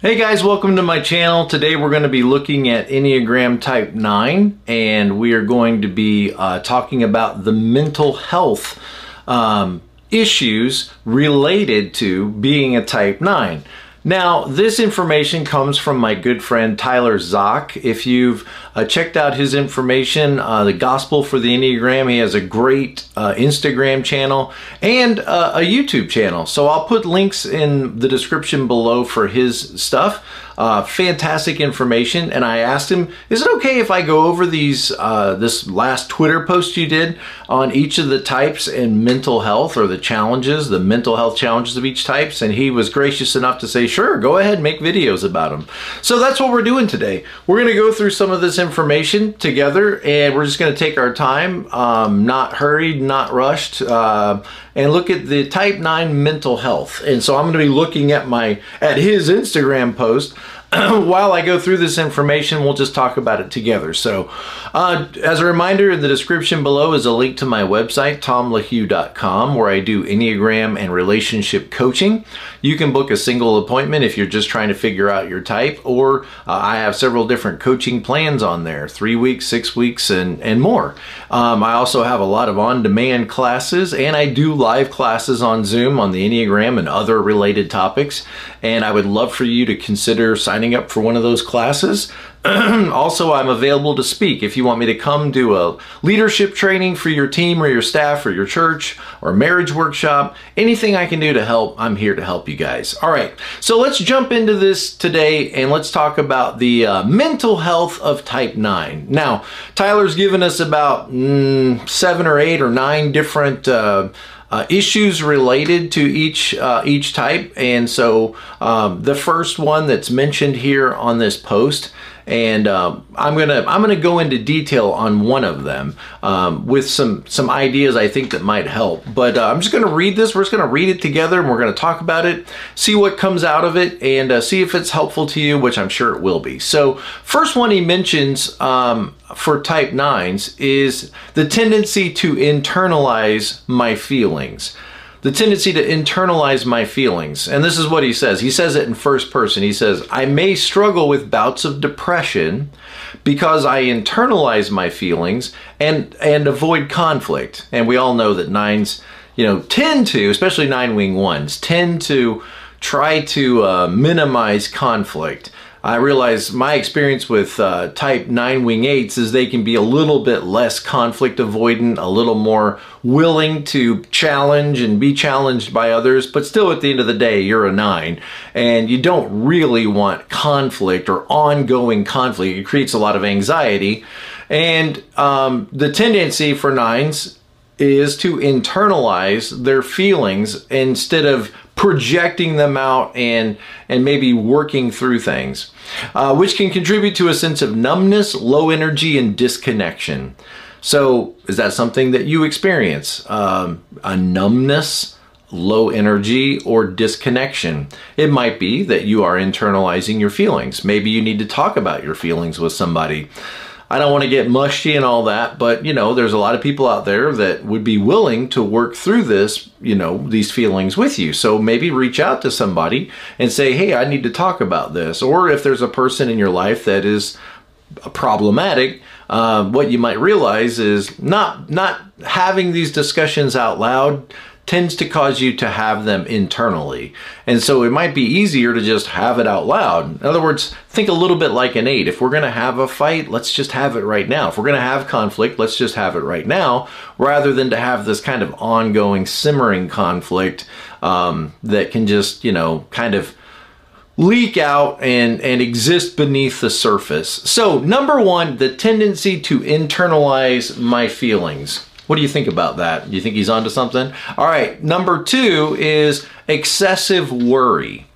Hey guys, welcome to my channel. Today we're going to be looking at Enneagram Type 9 and we are going to be uh, talking about the mental health um, issues related to being a Type 9. Now, this information comes from my good friend Tyler Zock. If you've uh, checked out his information, uh, The Gospel for the Enneagram, he has a great uh, Instagram channel and uh, a YouTube channel. So I'll put links in the description below for his stuff. Uh, fantastic information, and I asked him, "Is it okay if I go over these uh, this last Twitter post you did on each of the types and mental health or the challenges, the mental health challenges of each types?" And he was gracious enough to say, "Sure, go ahead, make videos about them." So that's what we're doing today. We're going to go through some of this information together, and we're just going to take our time, um, not hurried, not rushed. Uh, and look at the type 9 mental health. And so I'm going to be looking at my at his Instagram post while I go through this information, we'll just talk about it together. So, uh, as a reminder, in the description below is a link to my website, tomlahue.com, where I do Enneagram and relationship coaching. You can book a single appointment if you're just trying to figure out your type, or uh, I have several different coaching plans on there three weeks, six weeks, and, and more. Um, I also have a lot of on demand classes, and I do live classes on Zoom on the Enneagram and other related topics. And I would love for you to consider signing signing up for one of those classes. also, I'm available to speak if you want me to come do a leadership training for your team or your staff or your church or marriage workshop. Anything I can do to help, I'm here to help you guys. All right, so let's jump into this today and let's talk about the uh, mental health of type 9. Now, Tyler's given us about mm, seven or eight or nine different. Uh, uh, issues related to each uh, each type. And so um, the first one that's mentioned here on this post and um, I'm gonna I'm gonna go into detail on one of them um, with some some ideas I think that might help. But uh, I'm just gonna read this. We're just gonna read it together, and we're gonna talk about it, see what comes out of it, and uh, see if it's helpful to you, which I'm sure it will be. So first one he mentions um, for type nines is the tendency to internalize my feelings the tendency to internalize my feelings. And this is what he says. He says it in first person. He says, I may struggle with bouts of depression because I internalize my feelings and and avoid conflict. And we all know that nines, you know, tend to, especially nine wing ones, tend to try to uh, minimize conflict. I realize my experience with uh, type 9 wing 8s is they can be a little bit less conflict avoidant, a little more willing to challenge and be challenged by others, but still at the end of the day, you're a 9 and you don't really want conflict or ongoing conflict. It creates a lot of anxiety. And um, the tendency for 9s is to internalize their feelings instead of projecting them out and and maybe working through things, uh, which can contribute to a sense of numbness, low energy, and disconnection. So, is that something that you experience? Um, a numbness, low energy, or disconnection? It might be that you are internalizing your feelings. Maybe you need to talk about your feelings with somebody. I don't want to get mushy and all that, but you know, there's a lot of people out there that would be willing to work through this, you know, these feelings with you. So maybe reach out to somebody and say, hey, I need to talk about this. Or if there's a person in your life that is problematic, uh, what you might realize is not not having these discussions out loud tends to cause you to have them internally. And so it might be easier to just have it out loud. In other words, think a little bit like an eight. If we're going to have a fight, let's just have it right now. If we're going to have conflict, let's just have it right now, rather than to have this kind of ongoing simmering conflict um, that can just, you know, kind of leak out and, and exist beneath the surface. So, number one, the tendency to internalize my feelings. What do you think about that? Do you think he's onto something? All right, number two is excessive worry.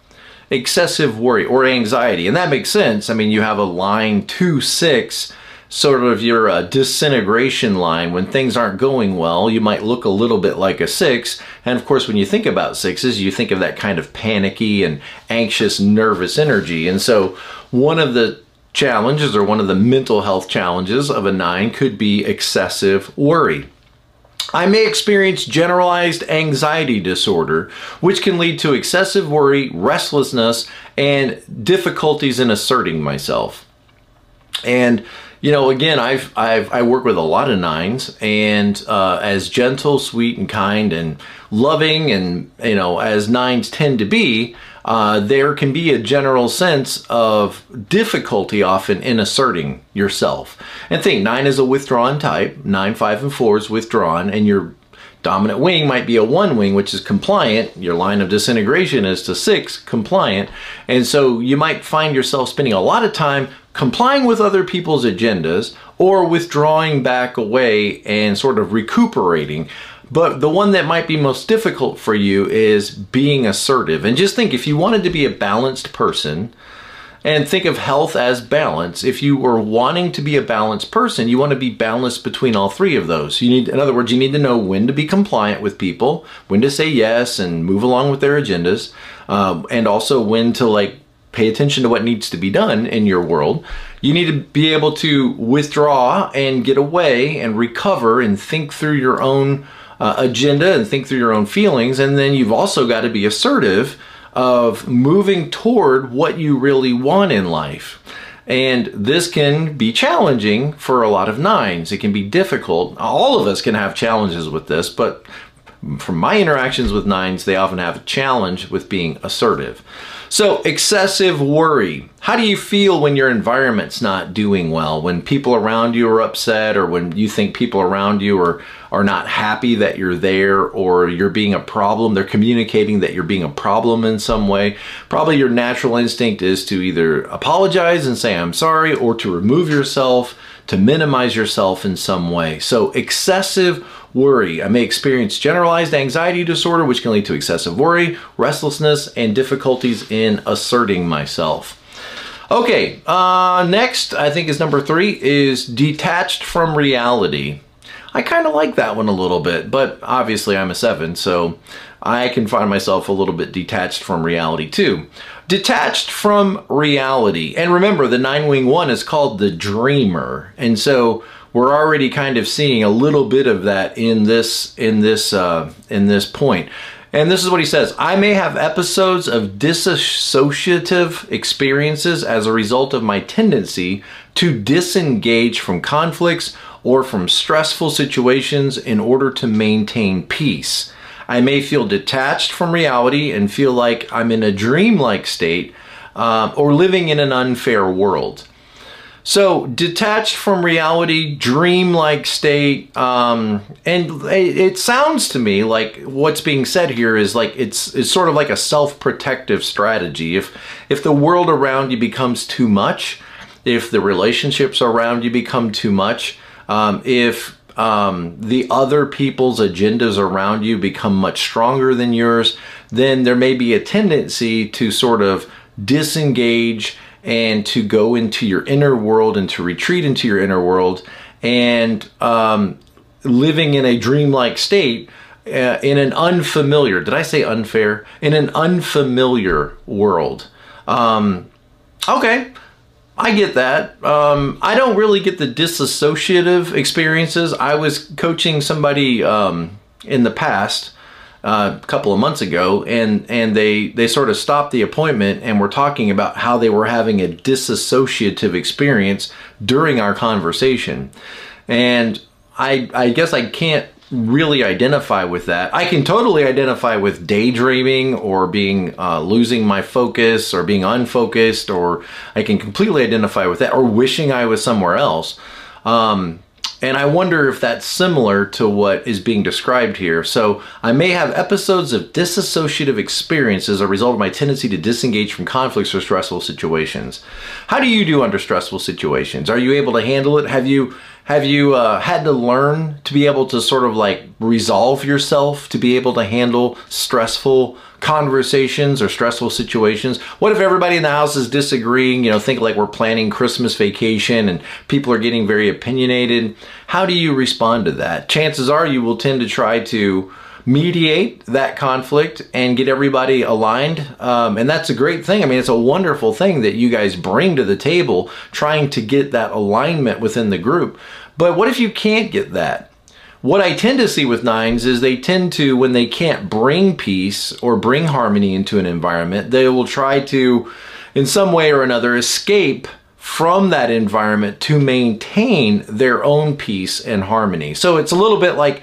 Excessive worry or anxiety. And that makes sense. I mean, you have a line 2 6, sort of your uh, disintegration line. When things aren't going well, you might look a little bit like a 6. And of course, when you think about sixes, you think of that kind of panicky and anxious, nervous energy. And so, one of the challenges or one of the mental health challenges of a 9 could be excessive worry. I may experience generalized anxiety disorder, which can lead to excessive worry, restlessness, and difficulties in asserting myself. And you know, again, I've, I've I work with a lot of nines, and uh, as gentle, sweet, and kind, and loving, and you know, as nines tend to be, uh, there can be a general sense of difficulty often in asserting yourself. And think nine is a withdrawn type. Nine, five, and four is withdrawn, and your dominant wing might be a one wing, which is compliant. Your line of disintegration is to six, compliant. And so you might find yourself spending a lot of time complying with other people's agendas or withdrawing back away and sort of recuperating. But the one that might be most difficult for you is being assertive. And just think if you wanted to be a balanced person, and think of health as balance. If you were wanting to be a balanced person, you want to be balanced between all three of those. You need, in other words, you need to know when to be compliant with people, when to say yes and move along with their agendas, um, and also when to like pay attention to what needs to be done in your world. You need to be able to withdraw and get away and recover and think through your own uh, agenda and think through your own feelings. And then you've also got to be assertive of moving toward what you really want in life. And this can be challenging for a lot of nines. It can be difficult. All of us can have challenges with this, but from my interactions with nines, they often have a challenge with being assertive. So, excessive worry. How do you feel when your environment's not doing well? When people around you are upset, or when you think people around you are, are not happy that you're there, or you're being a problem? They're communicating that you're being a problem in some way. Probably your natural instinct is to either apologize and say, I'm sorry, or to remove yourself, to minimize yourself in some way. So, excessive worry. I may experience generalized anxiety disorder, which can lead to excessive worry, restlessness, and difficulties in asserting myself. Okay, uh, next, I think is number three, is detached from reality. I kind of like that one a little bit, but obviously I'm a seven, so I can find myself a little bit detached from reality too. Detached from reality. And remember, the nine wing one is called the dreamer. And so we're already kind of seeing a little bit of that in this in this uh, in this point. And this is what he says I may have episodes of dissociative experiences as a result of my tendency to disengage from conflicts or from stressful situations in order to maintain peace. I may feel detached from reality and feel like I'm in a dreamlike state uh, or living in an unfair world. So detached from reality, dreamlike state, um, and it, it, sounds to me like what's being said here is like it's it's sort of like a self-protective strategy. If if the world around you becomes too much, if the relationships around you become too much, um, if um, the other people's agendas around you become much stronger than yours, then there may be a tendency to sort of disengage and to go into your inner world and to retreat into your inner world and um, living in a dreamlike state uh, in an unfamiliar, did I say unfair? In an unfamiliar world. Um, okay, I get that. Um, I don't really get the disassociative experiences. I was coaching somebody um, in the past uh, a couple of months ago, and and they they sort of stopped the appointment and were talking about how they were having a disassociative experience during our conversation, and I I guess I can't really identify with that. I can totally identify with daydreaming or being uh, losing my focus or being unfocused, or I can completely identify with that, or wishing I was somewhere else. Um, and I wonder if that's similar to what is being described here. So I may have episodes of disassociative experience as a result of my tendency to disengage from conflicts or stressful situations. How do you do under stressful situations? Are you able to handle it? Have you have you uh, had to learn to be able to sort of like resolve yourself to be able to handle stressful conversations or stressful situations? What if everybody in the house is disagreeing? You know, think like we're planning Christmas vacation and people are getting very opinionated. How do you respond to that? Chances are you will tend to try to mediate that conflict and get everybody aligned. Um, and that's a great thing. I mean, it's a wonderful thing that you guys bring to the table trying to get that alignment within the group. But what if you can't get that? what I tend to see with nines is they tend to, when they can't bring peace or bring harmony into an environment, they will try to, in some way or another, escape from that environment to maintain their own peace and harmony. So it's a little bit like,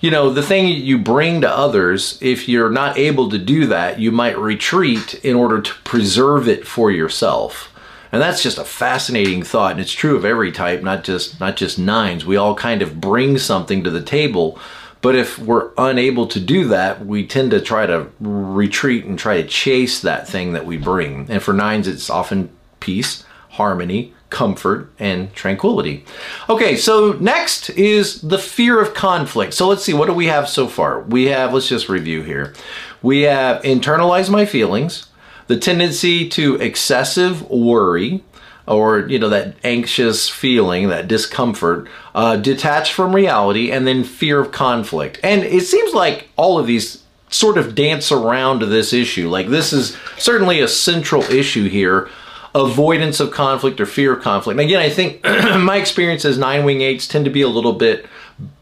you know, the thing you bring to others, if you're not able to do that, you might retreat in order to preserve it for yourself. And that's just a fascinating thought, and it's true of every type, not just not just nines. We all kind of bring something to the table, but if we're unable to do that, we tend to try to retreat and try to chase that thing that we bring. And for nines, it's often peace, harmony, comfort, and tranquility. Okay, so next is the fear of conflict. So let's see, what do we have so far? We have, let's just review here. We have internalize my feelings, the tendency to excessive worry, or you know that anxious feeling that discomfort uh, detached from reality and then fear of conflict and it seems like all of these sort of dance around this issue like this is certainly a central issue here avoidance of conflict or fear of conflict. And again, I think my experience as nine wing eights tend to be a little bit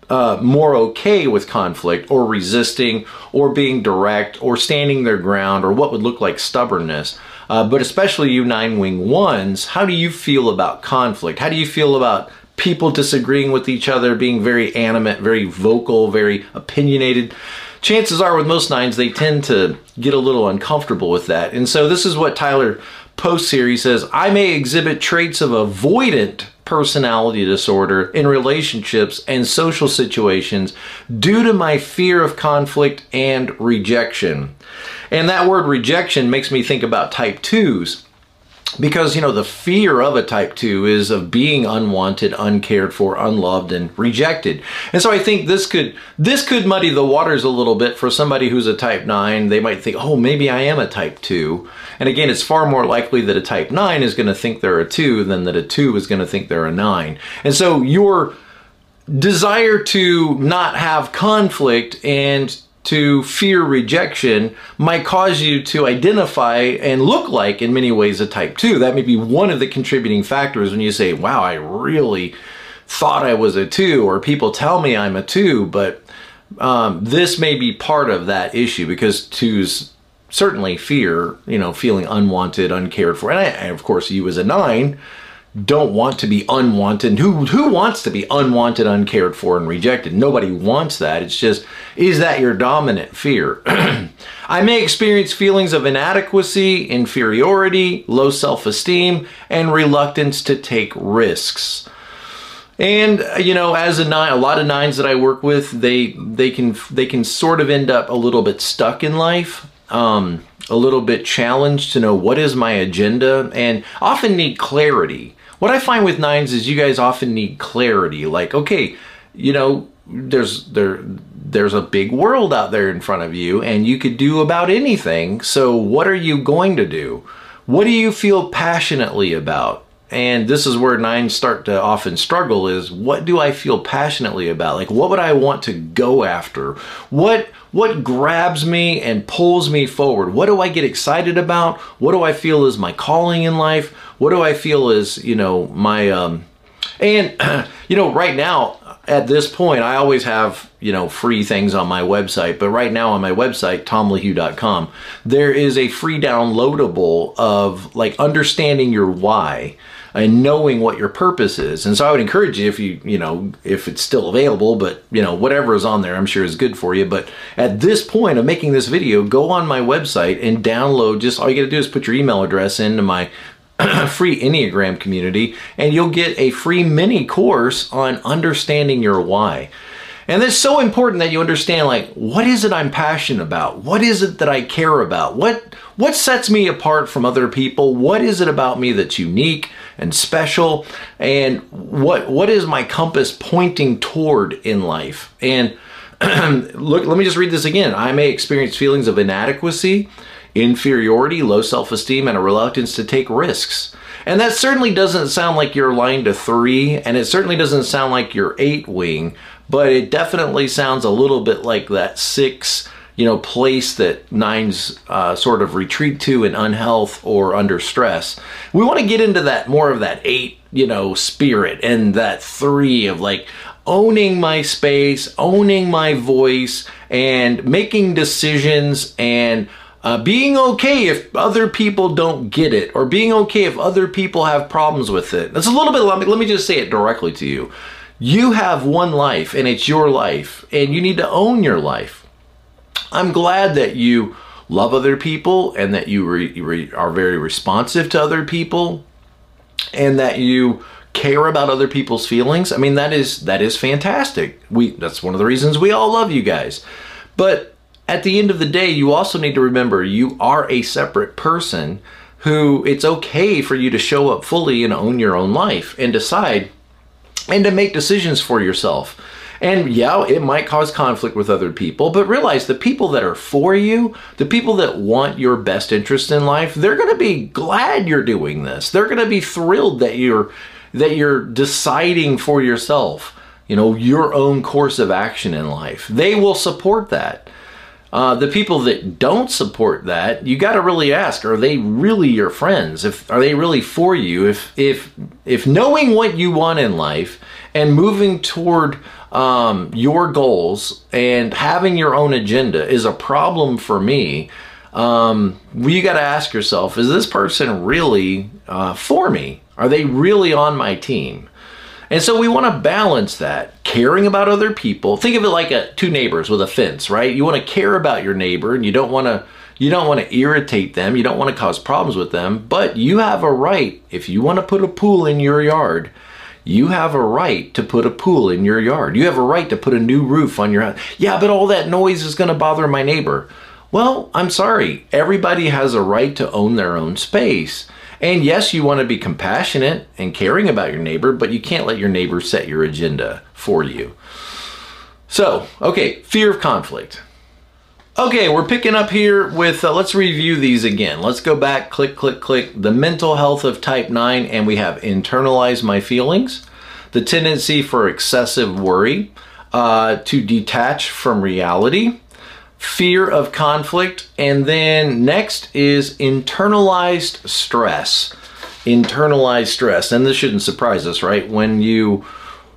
uh, more okay with conflict or resisting or being direct or standing their ground or what would look like stubbornness. Uh, but especially you nine wing ones, how do you feel about conflict? How do you feel about people disagreeing with each other, being very animate, very vocal, very opinionated? Chances are with most nines, they tend to get a little uncomfortable with that. And so this is what Tyler post here, he says, I may exhibit traits of avoidant personality disorder in relationships and social situations due to my fear of conflict and rejection. And that word rejection makes me think about type 2s because you know the fear of a type 2 is of being unwanted uncared for unloved and rejected. And so i think this could this could muddy the waters a little bit for somebody who's a type 9 they might think oh maybe i am a type 2 and again it's far more likely that a type 9 is going to think they're a 2 than that a 2 is going to think they're a 9 and so your desire to not have conflict and to fear rejection might cause you to identify and look like, in many ways, a type 2. That may be one of the contributing factors when you say, wow, I really thought I was a 2, or people tell me I'm a 2, but um, this may be part of that issue because 2s certainly fear, you know, feeling unwanted, uncared for. And, I, and of course, you as a 9 don't want to be unwanted. Who who wants to be unwanted, uncared for, and rejected? Nobody wants that. It's just, is that your dominant fear? I may experience feelings of inadequacy, inferiority, low self-esteem, and reluctance to take risks. And you know, as a nine, a lot of nines that I work with, they they can they can sort of end up a little bit stuck in life. Um, a little bit challenged to know what is my agenda and often need clarity what I find with nines is you guys often need clarity. Like, okay, you know, there's there there's a big world out there in front of you and you could do about anything. So what are you going to do? What do you feel passionately about? And this is where nines start to often struggle is what do I feel passionately about? Like what would I want to go after? What what grabs me and pulls me forward? What do I get excited about? What do I feel is my calling in life? What do I feel is, you know, my um and you know, right now at this point, I always have, you know, free things on my website. But right now on my website, tomlahue.com, there is a free downloadable of like understanding your why and knowing what your purpose is. And so I would encourage you if you, you know, if it's still available, but you know, whatever is on there, I'm sure is good for you. But at this point of making this video, go on my website and download just all you gotta do is put your email address into my free Enneagram community and you'll get a free mini course on understanding your why. And it's so important that you understand like what is it I'm passionate about? What is it that I care about? What what sets me apart from other people? What is it about me that's unique and special? And what what is my compass pointing toward in life? And look, let me just read this again. I may experience feelings of inadequacy, inferiority, low self-esteem, and a reluctance to take risks. And that certainly doesn't sound like you're aligned to three, and it certainly doesn't sound like you're eight wing, but it definitely sounds a little bit like that six, you know, place that nines uh, sort of retreat to in unhealth or under stress. We want to get into that more of that eight, you know, spirit and that three of like, owning my space, owning my voice, and making decisions and uh, being okay if other people don't get it, or being okay if other people have problems with it. That's a little bit, let me, let me just say it directly to you. You have one life, and it's your life, and you need to own your life. I'm glad that you love other people and that you re, re, are very responsive to other people and that you care about other people's feelings. I mean that is that is fantastic. We that's one of the reasons we all love you guys. But at the end of the day, you also need to remember you are a separate person who it's okay for you to show up fully and own your own life and decide and to make decisions for yourself. And yeah, it might cause conflict with other people, but realize the people that are for you, the people that want your best interest in life, they're going to be glad you're doing this. They're going to be thrilled that you're that you're deciding for yourself, you know, your own course of action in life. They will support that. Uh, the people that don't support that, you got to really ask: Are they really your friends? If are they really for you? If if if knowing what you want in life and moving toward um, your goals and having your own agenda is a problem for me, um, you got to ask yourself: Is this person really uh, for me? Are they really on my team? And so we want to balance that, caring about other people. Think of it like a, two neighbors with a fence, right? You want to care about your neighbor and you don't want to you don't want to irritate them, you don't want to cause problems with them, but you have a right if you want to put a pool in your yard, you have a right to put a pool in your yard. You have a right to put a new roof on your house. Yeah, but all that noise is going to bother my neighbor. Well, I'm sorry. Everybody has a right to own their own space. And yes, you want to be compassionate and caring about your neighbor, but you can't let your neighbor set your agenda for you. So, okay, fear of conflict. Okay, we're picking up here with, uh, let's review these again. Let's go back, click, click, click. The mental health of type 9, and we have internalized my feelings, the tendency for excessive worry, uh, to detach from reality, fear of conflict, and then next is internalized stress. Internalized stress, and this shouldn't surprise us, right? When you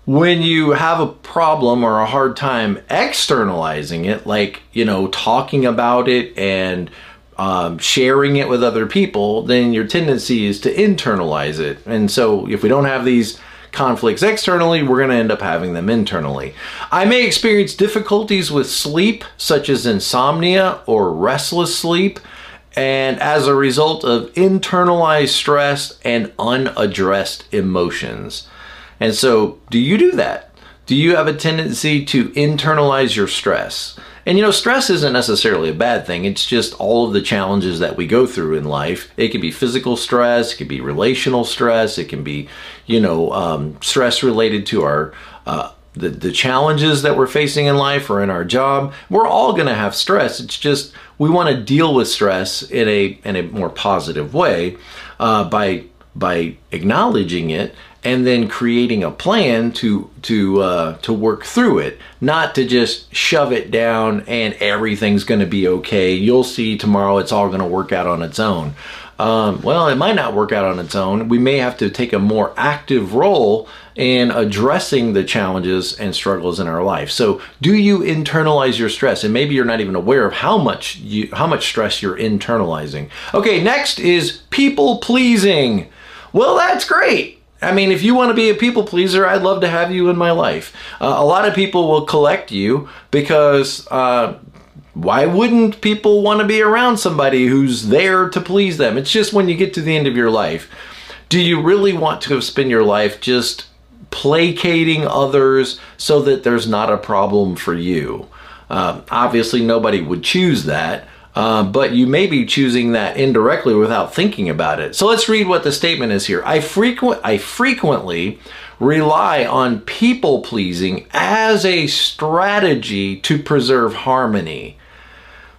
when you have a problem or a hard time externalizing it, like you know, talking about it and um, sharing it with other people, then your tendency is to internalize it. And so, if we don't have these conflicts externally, we're going to end up having them internally. I may experience difficulties with sleep, such as insomnia or restless sleep, and as a result of internalized stress and unaddressed emotions. And so, do you do that? Do you have a tendency to internalize your stress? And you know, stress isn't necessarily a bad thing. It's just all of the challenges that we go through in life. It can be physical stress, it can be relational stress, it can be, you know, um, stress related to our uh, the, the challenges that we're facing in life or in our job. We're all going to have stress. It's just we want to deal with stress in a in a more positive way uh, by by acknowledging it and then creating a plan to to uh, to work through it, not to just shove it down and everything's going to be okay. You'll see tomorrow; it's all going to work out on its own. Um, well, it might not work out on its own. We may have to take a more active role in addressing the challenges and struggles in our life. So, do you internalize your stress? And maybe you're not even aware of how much you how much stress you're internalizing. Okay, next is people pleasing. Well, that's great I mean, if you want to be a people pleaser, I'd love to have you in my life. Uh, a lot of people will collect you because uh, why wouldn't people want to be around somebody who's there to please them? It's just when you get to the end of your life, do you really want to spend your life just placating others so that there's not a problem for you? Uh, obviously, nobody would choose that. Uh, but you may be choosing that indirectly without thinking about it. So let's read what the statement is here. I frequent I frequently rely on people pleasing as a strategy to preserve harmony.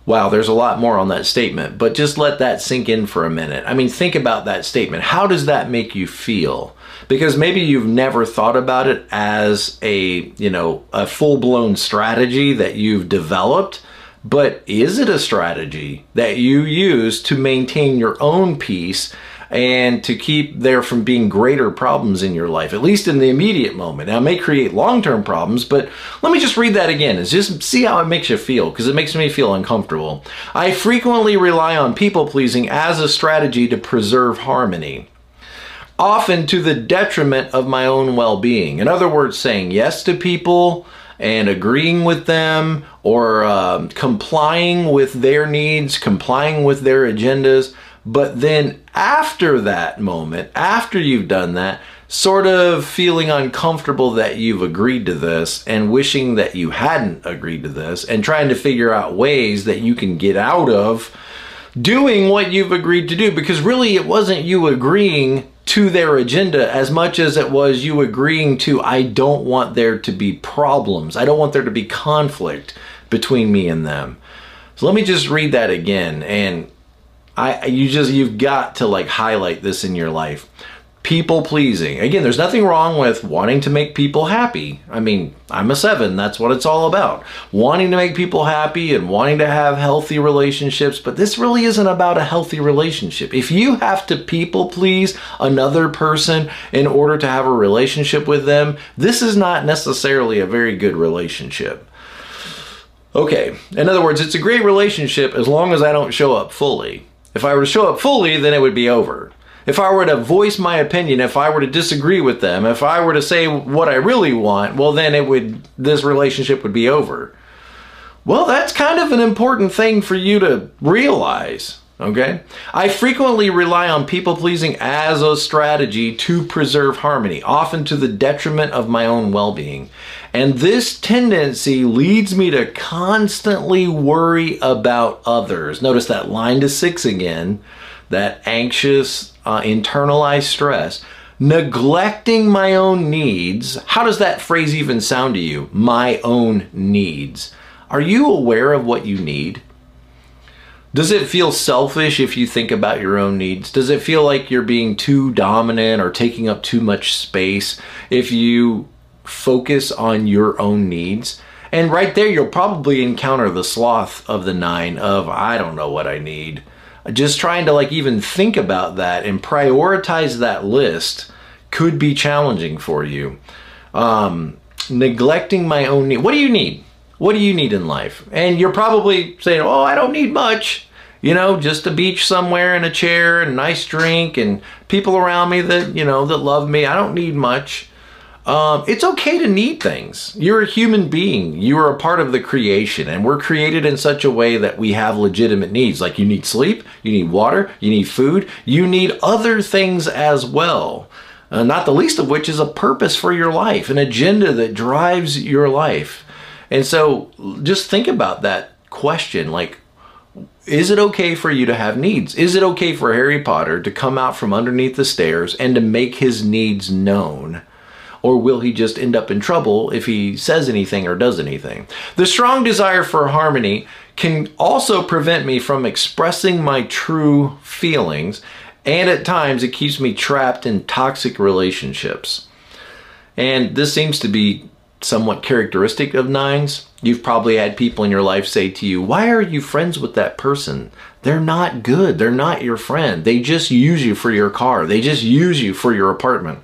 Wow, there's a lot more on that statement, but just let that sink in for a minute. I mean, think about that statement. How does that make you feel? Because maybe you've never thought about it as a, you know, a full-blown strategy that you've developed but is it a strategy that you use to maintain your own peace and to keep there from being greater problems in your life, at least in the immediate moment. Now, it may create long term problems, but let me just read that again and just see how it makes you feel because it makes me feel uncomfortable. I frequently rely on people pleasing as a strategy to preserve harmony often to the detriment of my own well being. In other words, saying yes to people and agreeing with them or uh, complying with their needs, complying with their agendas. But then after that moment, after you've done that, sort of feeling uncomfortable that you've agreed to this and wishing that you hadn't agreed to this and trying to figure out ways that you can get out of doing what you've agreed to do because really it wasn't you agreeing to their agenda as much as it was you agreeing to I don't want there to be problems. I don't want there to be conflict between me and them. So let me just read that again and I you just you've got to like highlight this in your life people pleasing. Again, there's nothing wrong with wanting to make people happy. I mean, I'm a seven, that's what it's all about. Wanting to make people happy and wanting to have healthy relationships, but this really isn't about a healthy relationship. If you have to people please another person in order to have a relationship with them, this is not necessarily a very good relationship. Okay, in other words, it's a great relationship as long as I don't show up fully. If I were to show up fully, then it would be over. If I were to voice my opinion, if I were to disagree with them, if I were to say what I really want, well then it would this relationship would be over. Well, that's kind of an important thing for you to realize. Okay? I frequently rely on people pleasing as a strategy to preserve harmony, often to the detriment of my own well being. And this tendency leads me to constantly worry about others. Notice that line to six again, that anxious, uh, internalized stress, neglecting my own needs. How does that phrase even sound to you? My own needs. Are you aware of what you need? Does it feel selfish if you think about your own needs? Does it feel like you're being too dominant or taking up too much space if you focus on your own needs? And right there, you'll probably encounter the sloth of the nine of, I don't know what I need just trying to like even think about that and prioritize that list could be challenging for you. Um, neglecting my own need. What do you need? What do you need in life? And you're probably saying, "Oh, I don't need much." You know, just a beach somewhere and a chair and a nice drink and people around me that, you know, that love me. I don't need much. Um, it's okay to need things. You're a human being. You are a part of the creation, and we're created in such a way that we have legitimate needs. Like you need sleep, you need water, you need food, you need other things as well. Uh, not the least of which is a purpose for your life, an agenda that drives your life. And so just think about that question like, is it okay for you to have needs? Is it okay for Harry Potter to come out from underneath the stairs and to make his needs known? Or will he just end up in trouble if he says anything or does anything? The strong desire for harmony can also prevent me from expressing my true feelings, and at times it keeps me trapped in toxic relationships. And this seems to be somewhat characteristic of nines. You've probably had people in your life say to you, Why are you friends with that person? They're not good. They're not your friend. They just use you for your car, they just use you for your apartment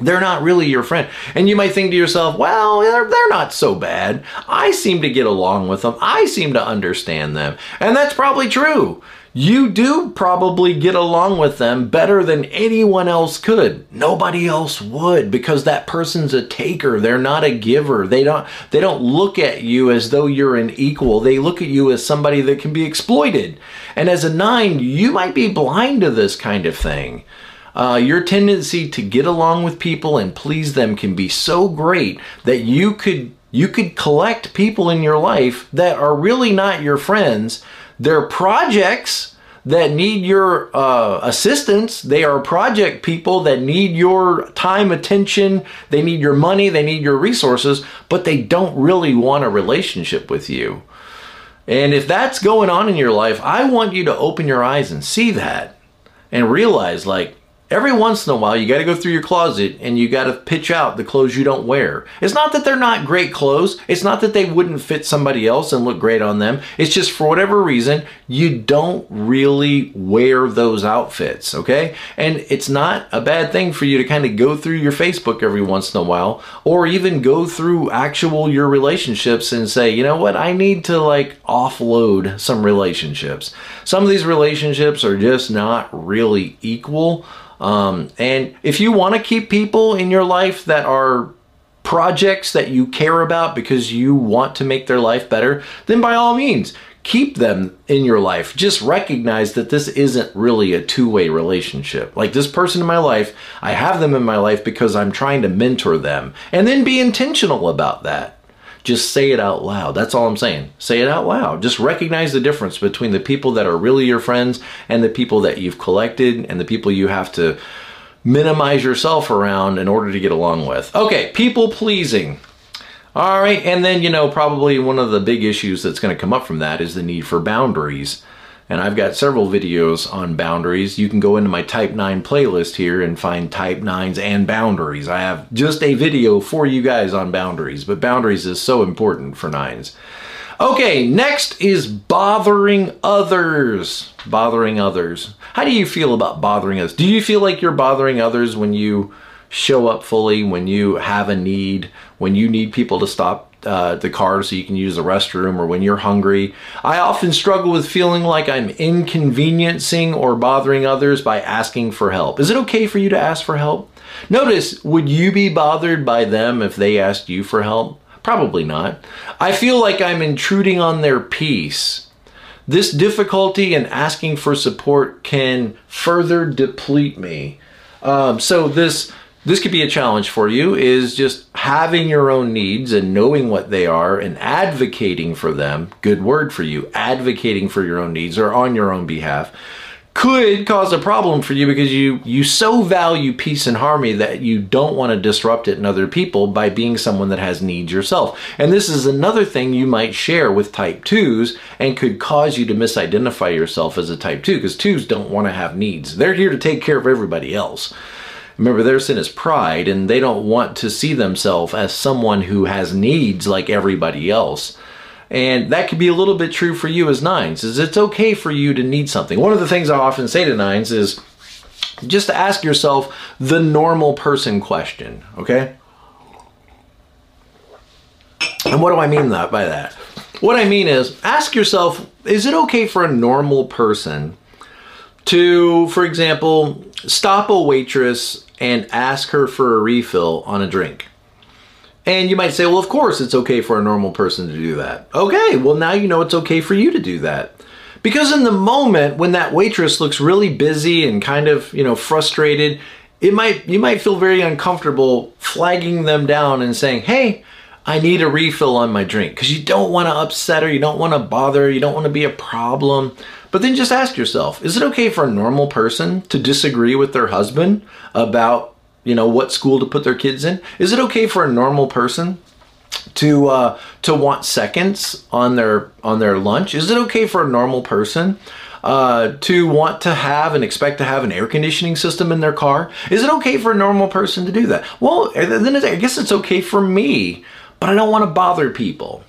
they're not really your friend. And you might think to yourself, well, they're, they're, not so bad. I seem to get along with them. I seem to understand them. And that's probably true. You do probably get along with them better than anyone else could. Nobody else would because that person's a taker. They're not a giver. They don't they don't look at you as though you're an equal. They look at you as somebody that can be exploited. And as a 9, you might be blind to this kind of thing. Uh, your tendency to get along with people and please them can be so great that you could you could collect people in your life that are really not your friends. They're projects that need your uh, assistance. They are project people that need your time, attention. They need your money. They need your resources, but they don't really want a relationship with you. And if that's going on in your life, I want you to open your eyes and see that and realize like every once in a while you got to go through your closet and you got to pitch out the clothes you don't wear. It's not that they're not great clothes. It's not that they wouldn't fit somebody else and look great on them. It's just for whatever reason you don't really wear those outfits, okay? And it's not a bad thing for you to kind of go through your Facebook every once in a while or even go through actual your relationships and say, "You know what? I need to like offload some relationships." Some of these relationships are just not really equal um, and if you want to keep people in your life that are projects that you care about because you want to make their life better, then by all means, keep them in your life. Just recognize that this isn't really a two way relationship. Like this person in my life, I have them in my life because I'm trying to mentor them. And then be intentional about that. Just say it out loud. That's all I'm saying. Say it out loud. Just recognize the difference between the people that are really your friends and the people that you've collected and the people you have to minimize yourself around in order to get along with. Okay, people pleasing. All right, and then, you know, probably one of the big issues that's going to come up from that is the need for boundaries. And I've got several videos on boundaries. You can go into my Type 9 playlist here and find Type 9s and boundaries. I have just a video for you guys on boundaries, but boundaries is so important for 9s. Okay, next is bothering others. Bothering others. How do you feel about bothering others? Do you feel like you're bothering others when you show up fully, when you have a need, when you need people to stop uh, the car so you can use the restroom or when you're hungry. I often struggle with feeling like I'm inconveniencing or bothering others by asking for help. Is it okay for you to ask for help? Notice, would you be bothered by them if they asked you for help? Probably not. I feel like I'm intruding on their peace. This difficulty in asking for support can further deplete me. Um, so this this could be a challenge for you is just having your own needs and knowing what they are and advocating for them good word for you advocating for your own needs or on your own behalf could cause a problem for you because you you so value peace and harmony that you don't want to disrupt it in other people by being someone that has needs yourself. And this is another thing you might share with type 2s and could cause you to misidentify yourself as a type 2 because 2s don't want to have needs. They're here to take care of everybody else. Remember, their sin is pride, and they don't want to see themselves as someone who has needs like everybody else. And that could be a little bit true for you as nines, is it's okay for you to need something. One of the things I often say to nines is just to ask yourself the normal person question, okay? And what do I mean that by that? What I mean is ask yourself, is it okay for a normal person to, for example, stop a waitress and ask her for a refill on a drink. And you might say, well, of course it's okay for a normal person to do that. Okay, well, now you know it's okay for you to do that. Because in the moment when that waitress looks really busy and kind of, you know, frustrated, it might you might feel very uncomfortable flagging them down and saying, "Hey, I need a refill on my drink." Because you don't want to upset her, you don't want to bother her, you don't want to be a problem. But then just ask yourself, is it okay for a normal person to disagree with their husband about, you know, what school to put their kids in? Is it okay for a normal person to uh, to want seconds on their on their lunch? Is it okay for a normal person uh, to want to have and expect to have an air conditioning system in their car? Is it okay for a normal person to do that? Well, then I guess it's okay for me, but I don't want to bother people.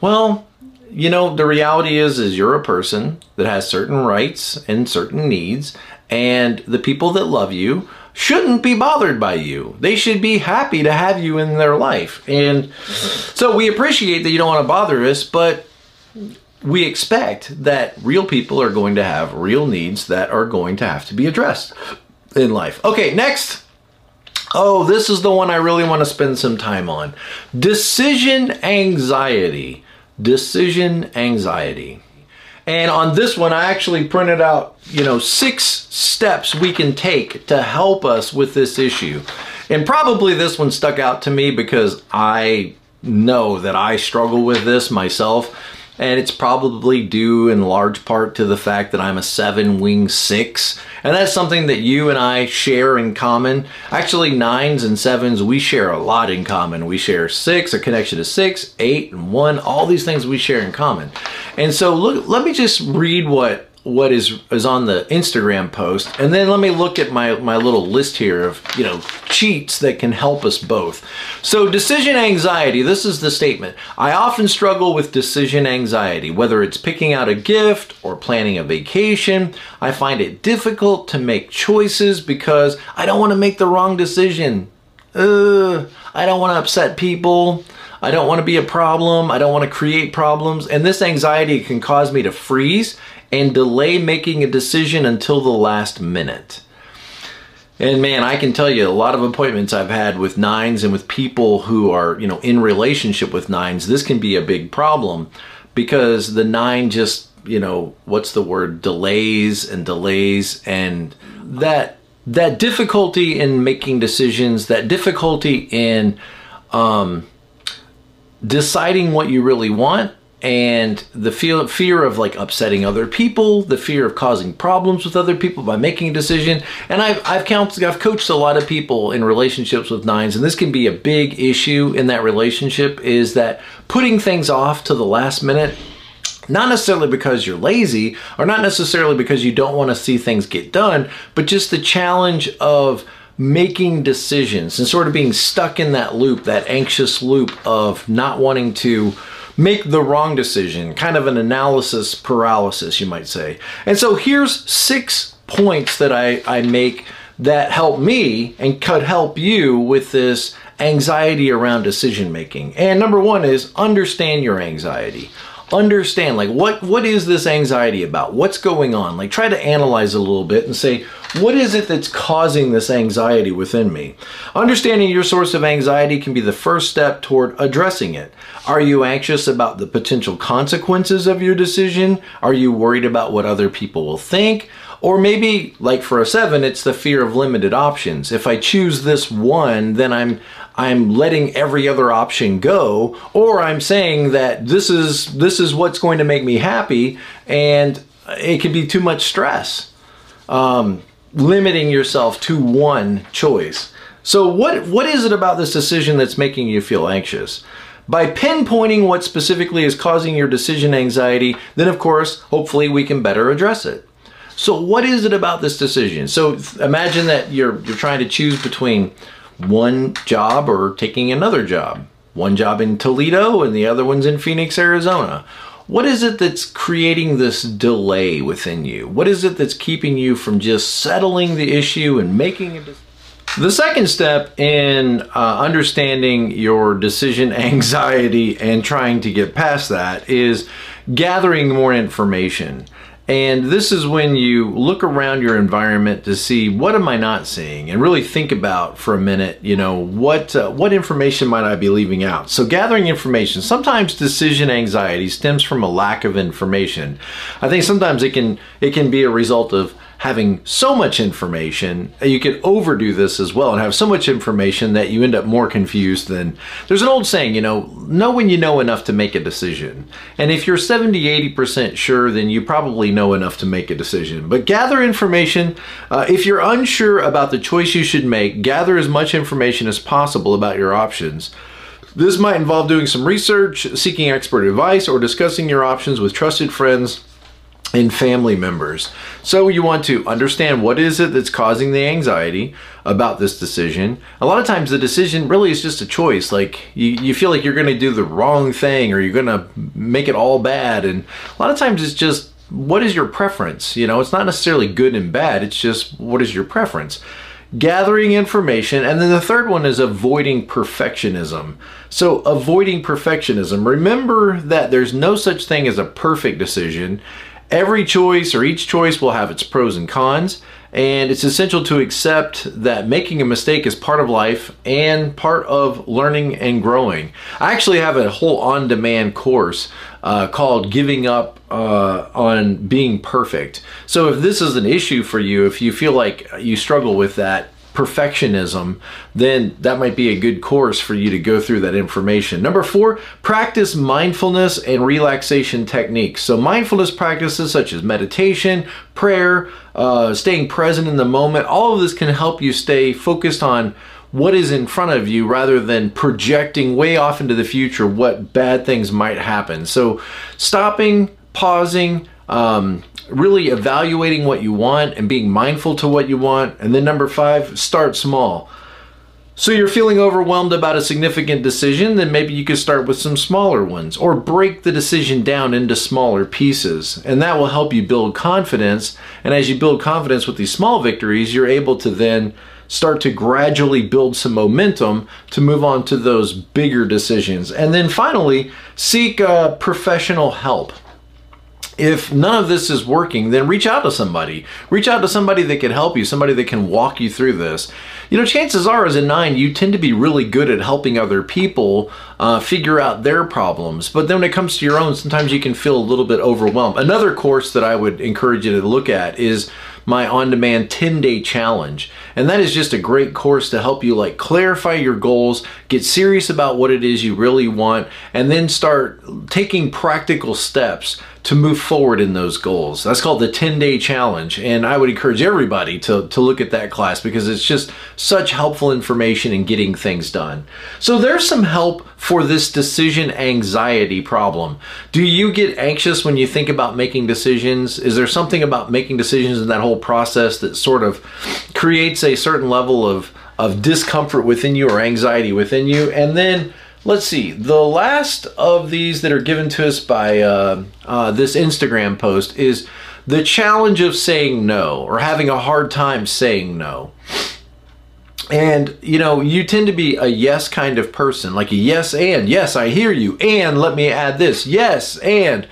Well, you know, the reality is is you're a person that has certain rights and certain needs and the people that love you shouldn't be bothered by you. They should be happy to have you in their life. And so we appreciate that you don't want to bother us, but we expect that real people are going to have real needs that are going to have to be addressed in life. Okay, next. Oh, this is the one I really want to spend some time on. Decision anxiety decision anxiety. And on this one, I actually printed out, you know, six steps we can take to help us with this issue. And probably this one stuck out to me because I know that I struggle with this myself and it's probably due in large part to the fact that I'm a seven wing six. And that's something that you and I share in common. Actually, nines and sevens, we share a lot in common. We share six, a connection to six, eight, and one, all these things we share in common. And so look, let me just read what what is is on the Instagram post, and then let me look at my my little list here of you know cheats that can help us both. So decision anxiety. This is the statement. I often struggle with decision anxiety, whether it's picking out a gift or planning a vacation. I find it difficult to make choices because I don't want to make the wrong decision. Uh, I don't want to upset people. I don't want to be a problem. I don't want to create problems. And this anxiety can cause me to freeze and delay making a decision until the last minute. And man, I can tell you a lot of appointments I've had with nines and with people who are, you know, in relationship with nines, this can be a big problem because the nine just, you know, what's the word, delays and delays and that that difficulty in making decisions, that difficulty in um, deciding what you really want and the feel, fear of like upsetting other people, the fear of causing problems with other people by making a decision. And I've I've counseled, I've coached a lot of people in relationships with nines, and this can be a big issue in that relationship. Is that putting things off to the last minute? Not necessarily because you're lazy, or not necessarily because you don't want to see things get done, but just the challenge of making decisions and sort of being stuck in that loop, that anxious loop of not wanting to make the wrong decision, kind of an analysis paralysis, you might say. And so here's six points that I, I make that help me and could help you with this anxiety around decision making. And number one is understand your anxiety understand like what what is this anxiety about? What's going on? Like try to analyze a little bit and say what is it that's causing this anxiety within me? Understanding your source of anxiety can be the first step toward addressing it. Are you anxious about the potential consequences of your decision? Are you worried about what other people will think? Or maybe like for a 7 it's the fear of limited options. If i choose this one then i'm I'm letting every other option go, or I'm saying that this is this is what's going to make me happy, and it can be too much stress. Um, limiting yourself to one choice. So what what is it about this decision that's making you feel anxious? By pinpointing what specifically is causing your decision anxiety, then of course, hopefully we can better address it. So what is it about this decision? So imagine that you're you're trying to choose between one job or taking another job. One job in Toledo and the other one's in Phoenix, Arizona. What is it that's creating this delay within you? What is it that's keeping you from just settling the issue and making a decision? The second step in uh, understanding your decision anxiety and trying to get past that is gathering more information. And this is when you look around your environment to see what am I not seeing and really think about for a minute, you know, what uh, what information might I be leaving out. So gathering information. Sometimes decision anxiety stems from a lack of information. I think sometimes it can it can be a result of having so much information, you could overdo this as well and have so much information that you end up more confused than. There's an old saying, you know, know when you know enough to make a decision. And if you're 70, 80% sure, then you probably know enough to make a decision. But gather information. Uh, if you're unsure about the choice you should make, gather as much information as possible about your options. This might involve doing some research, seeking expert advice, or discussing your options with trusted friends and family members. So you want to understand what is it that's causing the anxiety about this decision. A lot of times the decision really is just a choice. Like you, you feel like you're going to do the wrong thing or you're going to make it all bad. And a lot of times it's just what is your preference? You know, it's not necessarily good and bad. It's just what is your preference? Gathering information. And then the third one is avoiding perfectionism. So avoiding perfectionism. Remember that there's no such thing as a perfect decision Every choice or each choice will have its pros and cons, and it's essential to accept that making a mistake is part of life and part of learning and growing. I actually have a whole on demand course uh, called Giving Up uh, on Being Perfect. So, if this is an issue for you, if you feel like you struggle with that, perfectionism, then that might be a good course for you to go through that information. Number four, practice mindfulness and relaxation techniques. So, mindfulness practices such as meditation, prayer, uh, staying present in the moment, all of this can help you stay focused on what is in front of you rather than projecting way off into the future what bad things might happen. So, stopping, pausing, um, really evaluating what you want and being mindful to what you want. And then number five, start small. So you're feeling overwhelmed about a significant decision, then maybe you could start with some smaller ones or break the decision down into smaller pieces. And that will help you build confidence. And as you build confidence with these small victories, you're able to then start to gradually build some momentum to move on to those bigger decisions. And then finally, seek uh, professional help if none of this is working, then reach out to somebody. Reach out to somebody that can help you, somebody that can walk you through this. You know, chances are as a nine, you tend to be really good at helping other people uh, figure out their problems. But then when it comes to your own, sometimes you can feel a little bit overwhelmed. Another course that I would encourage you to look at is my on-demand 10-day challenge. And that is just a great course to help you like clarify your goals, get serious about what it is you really want, and then start taking practical steps to move forward in those goals. That's called the 10 day challenge. And I would encourage everybody to, to look at that class because it's just such helpful information in getting things done. So there's some help for this decision anxiety problem. Do you get anxious when you think about making decisions? Is there something about making decisions in that whole process that sort of creates a certain level of, of discomfort within you or anxiety within you? And then let's see, the last of these that are given to us by uh, uh, this Instagram post is the challenge of saying no or having a hard time saying no. And you know, you tend to be a yes kind of person, like a yes and yes, I hear you, and let me add this, yes and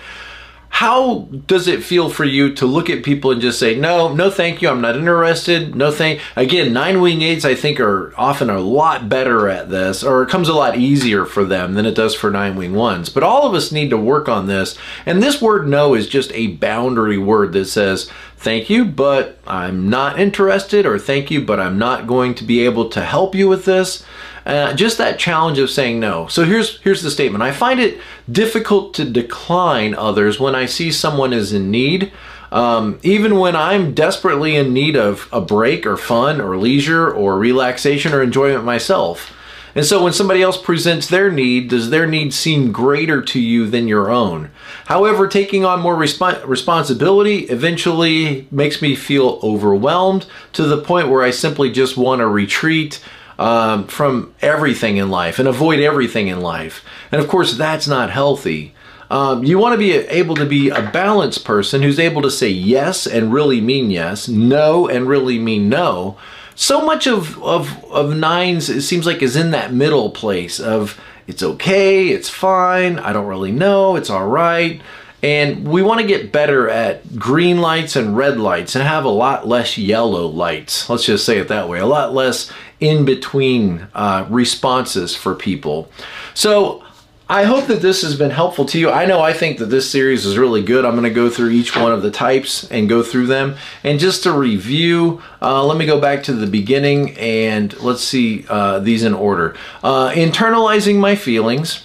how does it feel for you to look at people and just say, no, no thank you, I'm not interested, no thank, again, nine wing eights I think are often a lot better at this, or it comes a lot easier for them than it does for nine wing ones. But all of us need to work on this, and this word no is just a boundary word that says, thank you, but I'm not interested, or thank you, but I'm not going to be able to help you with this. Uh, just that challenge of saying no. So here's here's the statement. I find it difficult to decline others when I see someone is in need. Um, even when I'm desperately in need of a break or fun or leisure or relaxation or enjoyment myself. And so when somebody else presents their need, does their need seem greater to you than your own? However, taking on more resp responsibility eventually makes me feel overwhelmed to the point where I simply just want to retreat um, from everything in life and avoid everything in life. And of course, that's not healthy. Um, you want to be able to be a balanced person who's able to say yes and really mean yes, no and really mean no. So much of, of, of nines, it seems like, is in that middle place of it's okay, it's fine, I don't really know, it's all right. And we want to get better at green lights and red lights and have a lot less yellow lights. Let's just say it that way. A lot less in between uh, responses for people. So I hope that this has been helpful to you. I know I think that this series is really good. I'm going to go through each one of the types and go through them. And just to review, uh, let me go back to the beginning and let's see uh, these in order. Uh, internalizing my feelings,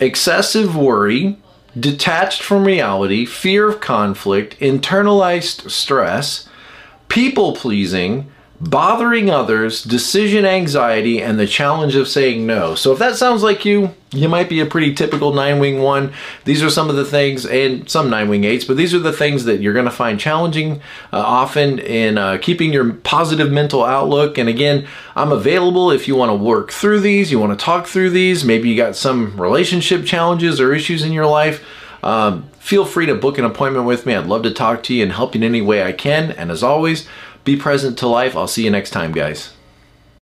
excessive worry, detached from reality, fear of conflict, internalized stress, people pleasing, bothering others, decision anxiety, and the challenge of saying no. So if that sounds like you, you might be a pretty typical nine wing one. These are some of the things, and some nine wing eights, but these are the things that you're going to find challenging uh, often in uh, keeping your positive mental outlook. And again, I'm available if you want to work through these, you want to talk through these. Maybe you got some relationship challenges or issues in your life. Um, feel free to book an appointment with me. I'd love to talk to you and help you in any way I can. And as always, be present to life. I'll see you next time, guys.